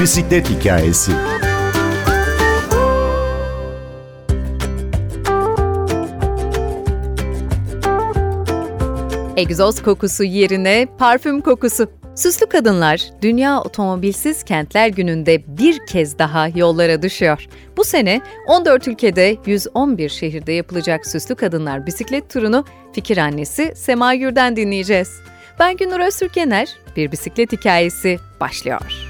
Bisiklet hikayesi. Egzoz kokusu yerine parfüm kokusu. Süslü kadınlar Dünya Otomobilsiz Kentler Günü'nde bir kez daha yollara düşüyor. Bu sene 14 ülkede 111 şehirde yapılacak Süslü Kadınlar bisiklet turunu fikir annesi Sema Gür'den dinleyeceğiz. Ben Günür Öztürkener, bir bisiklet hikayesi başlıyor.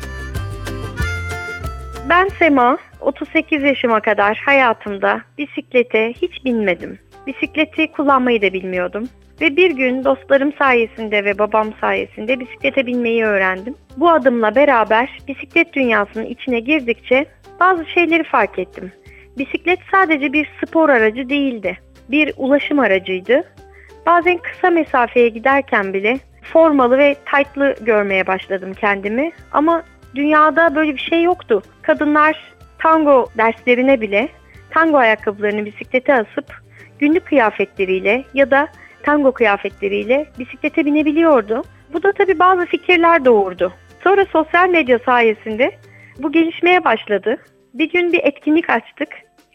Ben Sema, 38 yaşıma kadar hayatımda bisiklete hiç binmedim. Bisikleti kullanmayı da bilmiyordum. Ve bir gün dostlarım sayesinde ve babam sayesinde bisiklete binmeyi öğrendim. Bu adımla beraber bisiklet dünyasının içine girdikçe bazı şeyleri fark ettim. Bisiklet sadece bir spor aracı değildi. Bir ulaşım aracıydı. Bazen kısa mesafeye giderken bile formalı ve tight'lı görmeye başladım kendimi. Ama dünyada böyle bir şey yoktu. Kadınlar tango derslerine bile tango ayakkabılarını bisiklete asıp günlük kıyafetleriyle ya da tango kıyafetleriyle bisiklete binebiliyordu. Bu da tabii bazı fikirler doğurdu. Sonra sosyal medya sayesinde bu gelişmeye başladı. Bir gün bir etkinlik açtık.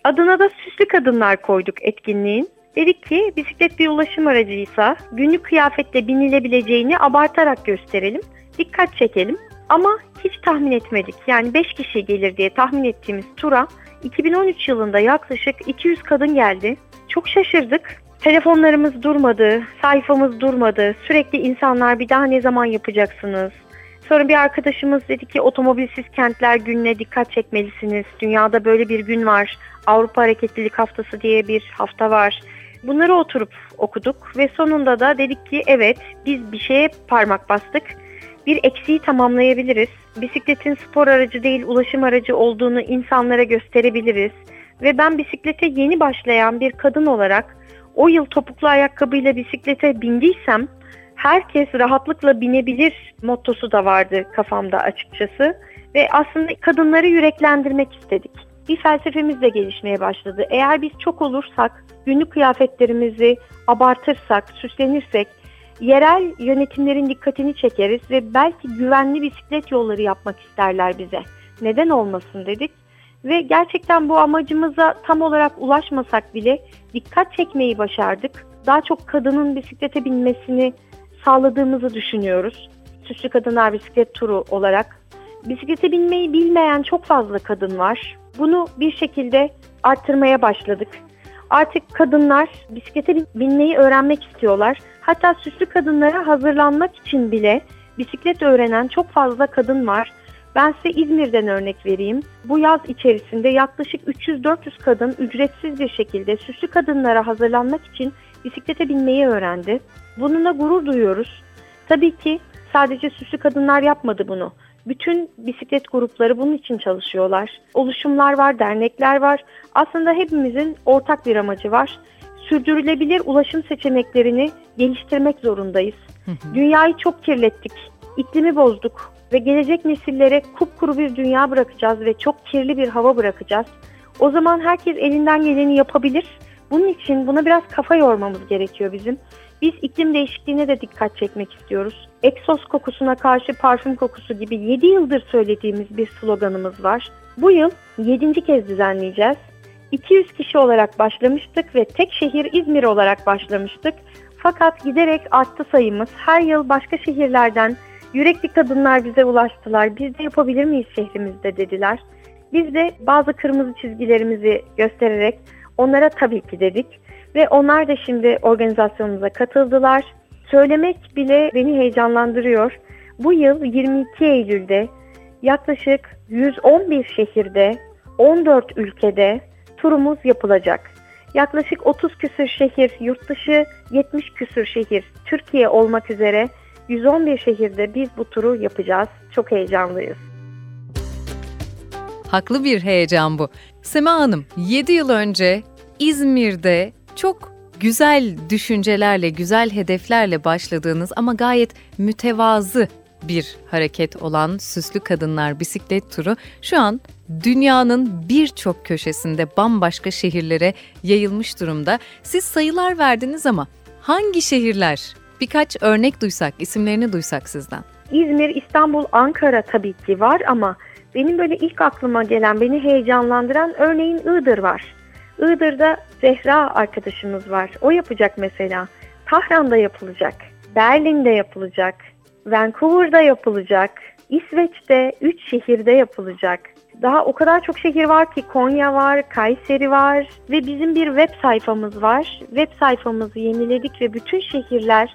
Adına da süslü kadınlar koyduk etkinliğin. Dedik ki bisiklet bir ulaşım aracıysa günlük kıyafetle binilebileceğini abartarak gösterelim, dikkat çekelim. Ama hiç tahmin etmedik. Yani 5 kişi gelir diye tahmin ettiğimiz tura 2013 yılında yaklaşık 200 kadın geldi. Çok şaşırdık. Telefonlarımız durmadı, sayfamız durmadı. Sürekli insanlar bir daha ne zaman yapacaksınız? Sonra bir arkadaşımız dedi ki otomobilsiz kentler gününe dikkat çekmelisiniz. Dünyada böyle bir gün var. Avrupa Hareketlilik Haftası diye bir hafta var. Bunları oturup okuduk ve sonunda da dedik ki evet biz bir şeye parmak bastık. Bir eksiği tamamlayabiliriz. Bisikletin spor aracı değil ulaşım aracı olduğunu insanlara gösterebiliriz. Ve ben bisiklete yeni başlayan bir kadın olarak o yıl topuklu ayakkabıyla bisiklete bindiysem herkes rahatlıkla binebilir mottosu da vardı kafamda açıkçası. Ve aslında kadınları yüreklendirmek istedik. Bir felsefemiz de gelişmeye başladı. Eğer biz çok olursak, günlük kıyafetlerimizi abartırsak, süslenirsek, yerel yönetimlerin dikkatini çekeriz ve belki güvenli bisiklet yolları yapmak isterler bize. Neden olmasın dedik ve gerçekten bu amacımıza tam olarak ulaşmasak bile dikkat çekmeyi başardık. Daha çok kadının bisiklete binmesini sağladığımızı düşünüyoruz. Süslü Kadınlar Bisiklet Turu olarak. Bisiklete binmeyi bilmeyen çok fazla kadın var. Bunu bir şekilde arttırmaya başladık. Artık kadınlar bisiklete binmeyi öğrenmek istiyorlar. Hatta süslü kadınlara hazırlanmak için bile bisiklet öğrenen çok fazla kadın var. Ben size İzmir'den örnek vereyim. Bu yaz içerisinde yaklaşık 300-400 kadın ücretsiz bir şekilde süslü kadınlara hazırlanmak için bisiklete binmeyi öğrendi. Bununla gurur duyuyoruz. Tabii ki sadece süslü kadınlar yapmadı bunu. Bütün bisiklet grupları bunun için çalışıyorlar. Oluşumlar var, dernekler var. Aslında hepimizin ortak bir amacı var. Sürdürülebilir ulaşım seçeneklerini geliştirmek zorundayız. Dünyayı çok kirlettik, iklimi bozduk ve gelecek nesillere kupkuru bir dünya bırakacağız ve çok kirli bir hava bırakacağız. O zaman herkes elinden geleni yapabilir. Bunun için buna biraz kafa yormamız gerekiyor bizim. Biz iklim değişikliğine de dikkat çekmek istiyoruz. Eksos kokusuna karşı parfüm kokusu gibi 7 yıldır söylediğimiz bir sloganımız var. Bu yıl 7. kez düzenleyeceğiz. 200 kişi olarak başlamıştık ve tek şehir İzmir olarak başlamıştık. Fakat giderek arttı sayımız. Her yıl başka şehirlerden yürekli kadınlar bize ulaştılar. Biz de yapabilir miyiz şehrimizde dediler. Biz de bazı kırmızı çizgilerimizi göstererek onlara tabii ki dedik. Ve onlar da şimdi organizasyonumuza katıldılar. Söylemek bile beni heyecanlandırıyor. Bu yıl 22 Eylül'de yaklaşık 111 şehirde, 14 ülkede turumuz yapılacak. Yaklaşık 30 küsür şehir yurt dışı, 70 küsür şehir Türkiye olmak üzere 111 şehirde biz bu turu yapacağız. Çok heyecanlıyız. Haklı bir heyecan bu. Sema Hanım, 7 yıl önce İzmir'de çok güzel düşüncelerle, güzel hedeflerle başladığınız ama gayet mütevazı bir hareket olan Süslü Kadınlar Bisiklet Turu şu an dünyanın birçok köşesinde bambaşka şehirlere yayılmış durumda. Siz sayılar verdiniz ama hangi şehirler? Birkaç örnek duysak, isimlerini duysak sizden. İzmir, İstanbul, Ankara tabii ki var ama Benim böyle ilk aklıma gelen, beni heyecanlandıran örneğin Iğdır var. Iğdır'da Zehra arkadaşımız var. O yapacak mesela. Tahran'da yapılacak. Berlin'de yapılacak. Vancouver'da yapılacak. İsveç'te 3 şehirde yapılacak. Daha o kadar çok şehir var ki Konya var, Kayseri var ve bizim bir web sayfamız var. Web sayfamızı yeniledik ve bütün şehirler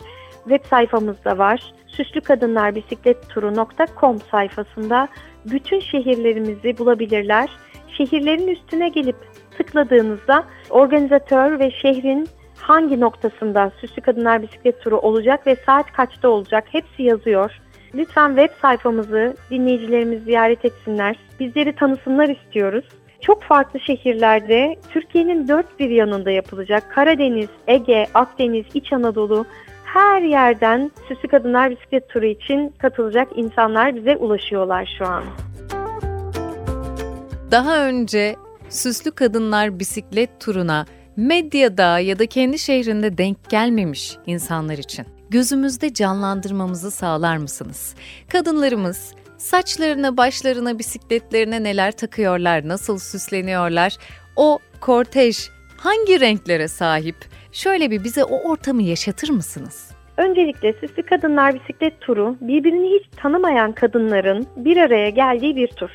web sayfamızda var. Süslü Kadınlar Bisiklet Turu.com sayfasında bütün şehirlerimizi bulabilirler. Şehirlerin üstüne gelip tıkladığınızda organizatör ve şehrin hangi noktasında Süslü Kadınlar Bisiklet Turu olacak ve saat kaçta olacak hepsi yazıyor. Lütfen web sayfamızı dinleyicilerimiz ziyaret etsinler. Bizleri tanısınlar istiyoruz. Çok farklı şehirlerde Türkiye'nin dört bir yanında yapılacak Karadeniz, Ege, Akdeniz, İç Anadolu her yerden Süslü Kadınlar Bisiklet Turu için katılacak insanlar bize ulaşıyorlar şu an. Daha önce Süslü Kadınlar Bisiklet Turu'na medyada ya da kendi şehrinde denk gelmemiş insanlar için gözümüzde canlandırmamızı sağlar mısınız? Kadınlarımız saçlarına, başlarına, bisikletlerine neler takıyorlar, nasıl süsleniyorlar? O kortej hangi renklere sahip? Şöyle bir bize o ortamı yaşatır mısınız? Öncelikle Süslü Kadınlar Bisiklet Turu birbirini hiç tanımayan kadınların bir araya geldiği bir tur.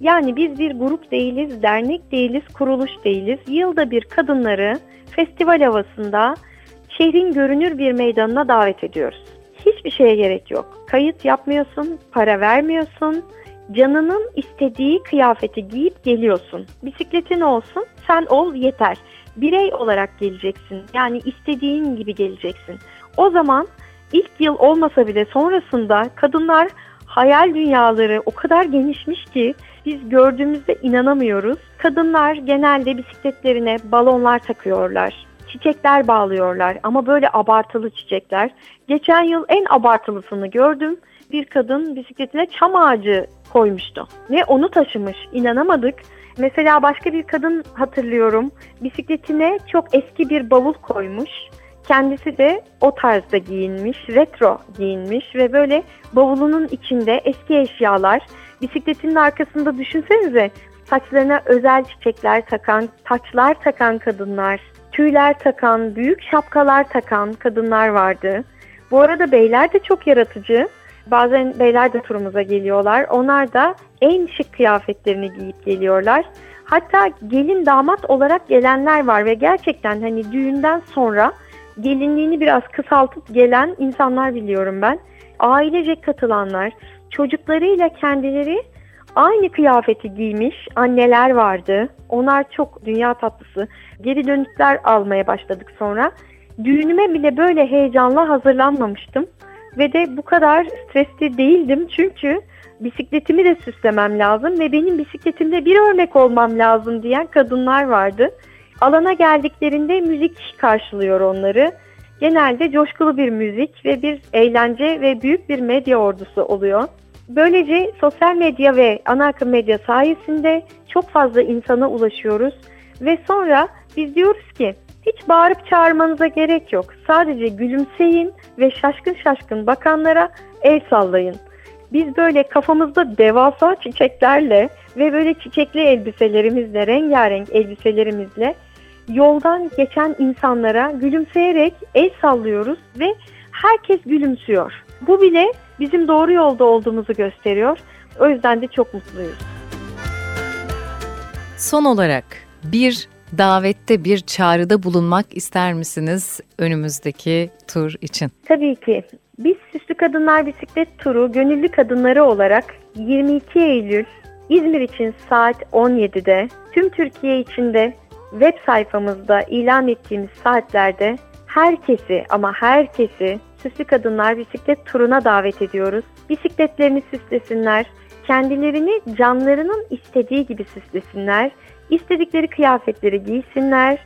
Yani biz bir grup değiliz, dernek değiliz, kuruluş değiliz. Yılda bir kadınları festival havasında şehrin görünür bir meydanına davet ediyoruz. Hiçbir şeye gerek yok. Kayıt yapmıyorsun, para vermiyorsun. Canının istediği kıyafeti giyip geliyorsun. Bisikletin olsun, sen ol yeter. Birey olarak geleceksin. Yani istediğin gibi geleceksin. O zaman ilk yıl olmasa bile sonrasında kadınlar hayal dünyaları o kadar genişmiş ki biz gördüğümüzde inanamıyoruz. Kadınlar genelde bisikletlerine balonlar takıyorlar. Çiçekler bağlıyorlar ama böyle abartılı çiçekler. Geçen yıl en abartılısını gördüm. Bir kadın bisikletine çam ağacı koymuştu. Ve onu taşımış. İnanamadık. Mesela başka bir kadın hatırlıyorum. Bisikletine çok eski bir bavul koymuş. Kendisi de o tarzda giyinmiş, retro giyinmiş ve böyle bavulunun içinde eski eşyalar, bisikletinin arkasında düşünsenize saçlarına özel çiçekler takan, taçlar takan kadınlar, tüyler takan, büyük şapkalar takan kadınlar vardı. Bu arada beyler de çok yaratıcı. Bazen beyler de turumuza geliyorlar. Onlar da en şık kıyafetlerini giyip geliyorlar. Hatta gelin damat olarak gelenler var ve gerçekten hani düğünden sonra gelinliğini biraz kısaltıp gelen insanlar biliyorum ben. Ailecek katılanlar, çocuklarıyla kendileri aynı kıyafeti giymiş anneler vardı. Onlar çok dünya tatlısı. Geri dönüşler almaya başladık sonra. Düğünüme bile böyle heyecanla hazırlanmamıştım. Ve de bu kadar stresli değildim çünkü bisikletimi de süslemem lazım ve benim bisikletimde bir örnek olmam lazım diyen kadınlar vardı. Alana geldiklerinde müzik karşılıyor onları. Genelde coşkulu bir müzik ve bir eğlence ve büyük bir medya ordusu oluyor. Böylece sosyal medya ve ana akım medya sayesinde çok fazla insana ulaşıyoruz ve sonra biz diyoruz ki hiç bağırıp çağırmanıza gerek yok. Sadece gülümseyin ve şaşkın şaşkın bakanlara el sallayın. Biz böyle kafamızda devasa çiçeklerle ve böyle çiçekli elbiselerimizle, rengarenk elbiselerimizle yoldan geçen insanlara gülümseyerek el sallıyoruz ve herkes gülümsüyor. Bu bile bizim doğru yolda olduğumuzu gösteriyor. O yüzden de çok mutluyuz. Son olarak bir davette bir çağrıda bulunmak ister misiniz önümüzdeki tur için? Tabii ki. Biz Süslü Kadınlar Bisiklet Turu gönüllü kadınları olarak 22 Eylül İzmir için saat 17'de tüm Türkiye içinde web sayfamızda ilan ettiğimiz saatlerde herkesi ama herkesi Süslü Kadınlar Bisiklet Turu'na davet ediyoruz. Bisikletlerini süslesinler, kendilerini canlarının istediği gibi süslesinler, istedikleri kıyafetleri giysinler.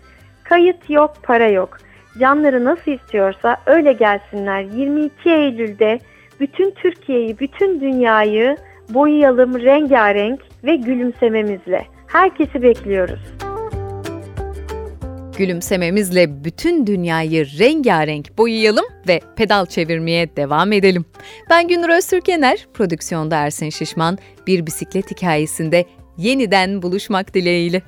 Kayıt yok, para yok. Canları nasıl istiyorsa öyle gelsinler. 22 Eylül'de bütün Türkiye'yi, bütün dünyayı boyayalım rengarenk ve gülümsememizle. Herkesi bekliyoruz. Gülümsememizle bütün dünyayı rengarenk boyayalım ve pedal çevirmeye devam edelim. Ben Günür Öztürkener, prodüksiyonda Ersin Şişman, bir bisiklet hikayesinde yeniden buluşmak dileğiyle.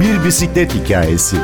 Bir bisiklet hikayesi.